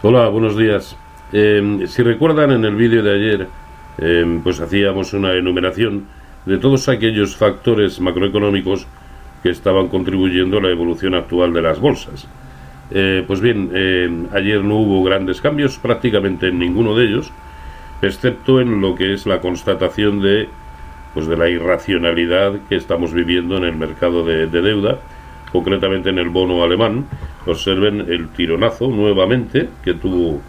Hola, buenos días. Eh, si recuerdan en el vídeo de ayer, eh, pues hacíamos una enumeración de todos aquellos factores macroeconómicos que estaban contribuyendo a la evolución actual de las bolsas. Eh, pues bien, ayer no hubo grandes cambios prácticamente en ninguno de ellos, excepto en lo que es la constatación de, pues de la irracionalidad que estamos viviendo en el mercado de deuda concretamente en el bono alemán. Observen el tironazo nuevamente que tuvo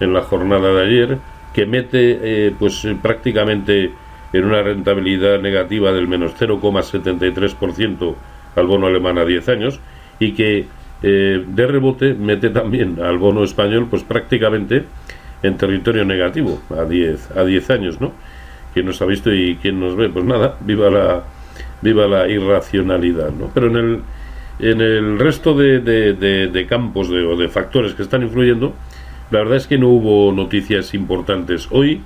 en la jornada de ayer, que mete eh, pues prácticamente en una rentabilidad negativa del menos 0,73% al bono alemán a 10 años y que eh, de rebote mete también al bono español pues prácticamente en territorio negativo a 10 a 10 años, ¿no? ¿Quién nos ha visto y quién nos ve? Pues nada, viva la viva la irracionalidad, ¿no? Pero en el en el resto de, campos o de factores que están influyendo, la verdad es que no hubo noticias importantes. Hoy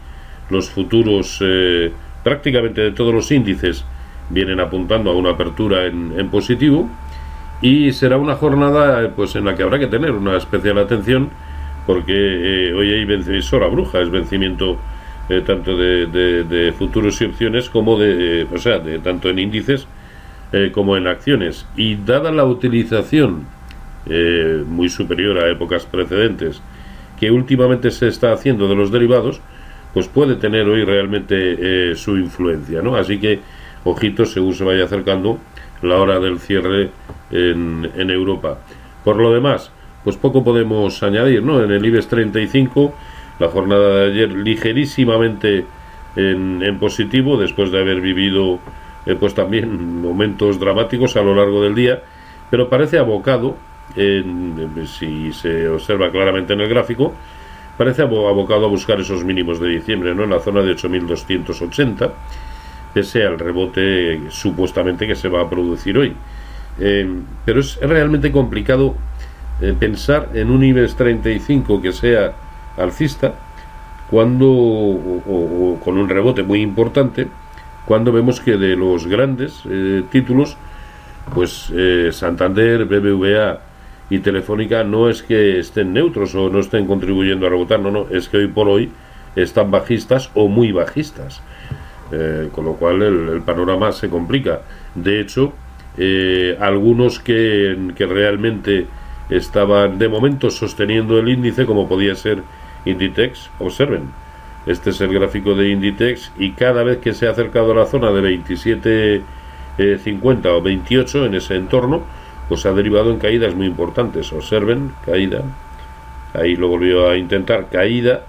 los futuros, eh, prácticamente de todos los índices, vienen apuntando a una apertura en, positivo y será una jornada pues en la que habrá que tener una especial atención porque eh, hoy hay vencimiento, bruja, es vencimiento eh, tanto de, de, futuros y opciones como de, o sea, de tanto en índices eh, como en acciones. Y dada la utilización eh, muy superior a épocas precedentes que últimamente se está haciendo de los derivados, pues puede tener hoy realmente eh, su influencia, ¿no? Así que, ojito, según se vaya acercando la hora del cierre en, en Europa. Por lo demás, pues poco podemos añadir, ¿no? En el IBEX 35, la jornada de ayer ligerísimamente en, en positivo, después de haber vivido pues también momentos dramáticos a lo largo del día, pero parece abocado, si se observa claramente en el gráfico, parece abocado a buscar esos mínimos de diciembre, ¿no? En la zona de 8.280, pese al rebote supuestamente que se va a producir hoy. Eh, pero es realmente complicado eh, pensar en un IBEX 35 que sea alcista cuando o con un rebote muy importante cuando vemos que de los grandes eh, títulos, pues eh, Santander, BBVA y Telefónica no es que estén neutros o no estén contribuyendo a rebotar, no, no, es que hoy por hoy están bajistas o muy bajistas, eh, con lo cual el, panorama se complica. De hecho, algunos que, que realmente estaban de momento sosteniendo el índice, como podía ser Inditex, observen, este es el gráfico de Inditex y cada vez que se ha acercado a la zona de 27.50 eh, o 28 en ese entorno, pues ha derivado en caídas muy importantes. Observen, caída. Ahí lo volvió a intentar, caída.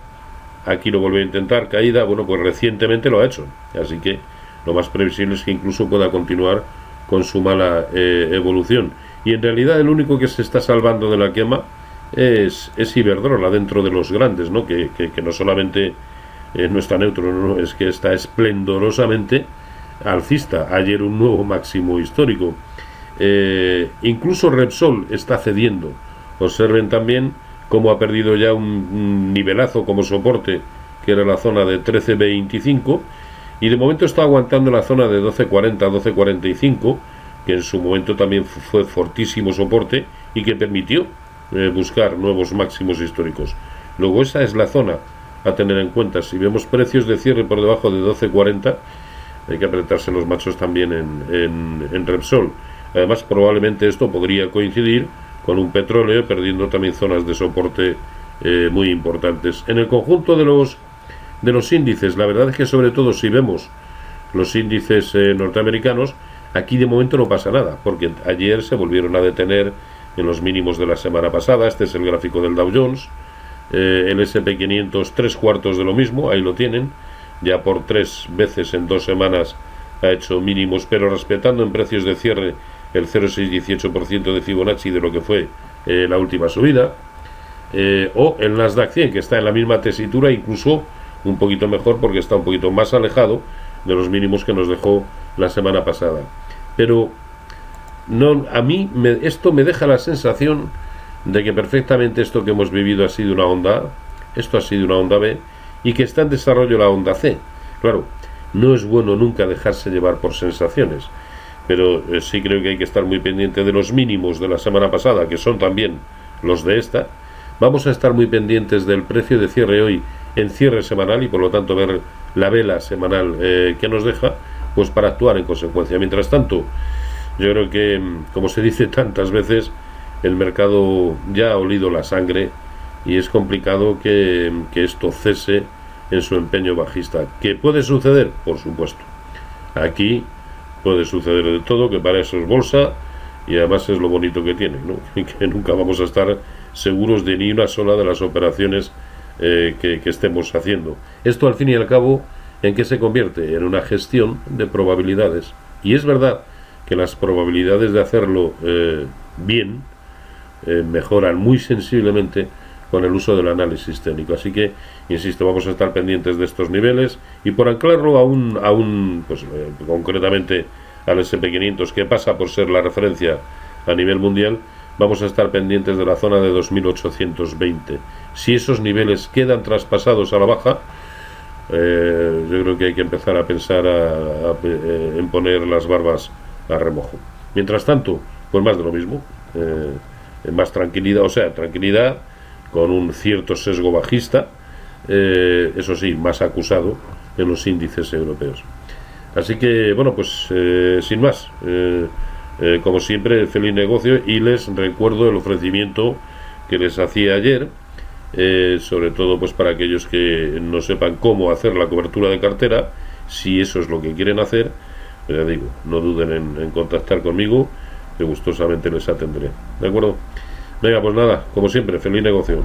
Aquí lo volvió a intentar, caída. Bueno, pues recientemente lo ha hecho. Así que lo más previsible es que incluso pueda continuar con su mala eh, evolución. Y en realidad el único que se está salvando de la quema es, es Iberdrola dentro de los grandes, ¿no? Que, que, que no solamente eh, no está neutro, no, es que está esplendorosamente alcista. Ayer un nuevo máximo histórico. Eh, incluso Repsol está cediendo. Observen también cómo ha perdido ya un, nivelazo como soporte, que era la zona de 13.25, y de momento está aguantando la zona de 12.40, 12.45, que en su momento también fue fortísimo soporte y que permitió eh, buscar nuevos máximos históricos. Luego esa es la zona a tener en cuenta. Si vemos precios de cierre por debajo de 12.40, hay que apretarse los machos también en, en, Repsol. Además, probablemente esto podría coincidir con un petróleo perdiendo también zonas de soporte eh, muy importantes. En el conjunto de los, de los índices, la verdad es que sobre todo si vemos los índices eh, norteamericanos, aquí de momento no pasa nada, porque ayer se volvieron a detener en los mínimos de la semana pasada. Este es el gráfico del Dow Jones eh, el SP500 tres cuartos de lo mismo, ahí lo tienen, ya por tres veces en dos semanas ha hecho mínimos, pero respetando en precios de cierre el 0,618% de Fibonacci de lo que fue eh, la última subida, eh, o el Nasdaq 100 que está en la misma tesitura, incluso un poquito mejor porque está un poquito más alejado de los mínimos que nos dejó la semana pasada. Pero no, a mí me, esto me deja la sensación de que perfectamente esto que hemos vivido ha sido una onda A, esto ha sido una onda B, y que está en desarrollo la onda C. Claro, no es bueno nunca dejarse llevar por sensaciones, pero eh, sí creo que hay que estar muy pendiente de los mínimos de la semana pasada, que son también los de esta. Vamos a estar muy pendientes del precio de cierre hoy en cierre semanal y por lo tanto ver la vela semanal eh, que nos deja, pues para actuar en consecuencia. Mientras tanto, yo creo que, mm, como se dice tantas veces, el mercado ya ha olido la sangre y es complicado que, que esto cese en su empeño bajista. ¿Qué puede suceder? Por supuesto. Aquí puede suceder de todo, que para eso es bolsa y además es lo bonito que tiene, ¿no? que nunca vamos a estar seguros de ni una sola de las operaciones eh, que, estemos haciendo. Esto al fin y al cabo, ¿en qué se convierte? En una gestión de probabilidades. Y es verdad que las probabilidades de hacerlo eh, bien eh, mejoran muy sensiblemente con el uso del análisis técnico. Así que, insisto, vamos a estar pendientes de estos niveles y por anclarlo a un, a un pues, concretamente al SP500, que pasa por ser la referencia a nivel mundial, vamos a estar pendientes de la zona de 2820. Si esos niveles quedan traspasados a la baja, eh, yo creo que hay que empezar a pensar eh, en poner las barbas a remojo. Mientras tanto, pues más de lo mismo, eh, más tranquilidad, o sea, tranquilidad con un cierto sesgo bajista, eso sí, más acusado en los índices europeos. Así que, bueno, pues sin más. Eh, como siempre, feliz negocio y les recuerdo el ofrecimiento que les hacía ayer, eh, sobre todo pues para aquellos que no sepan cómo hacer la cobertura de cartera, si eso es lo que quieren hacer, pues ya digo, no duden en, en contactar conmigo, que gustosamente les atenderé. ¿De acuerdo? Venga, pues nada, como siempre, feliz negocio.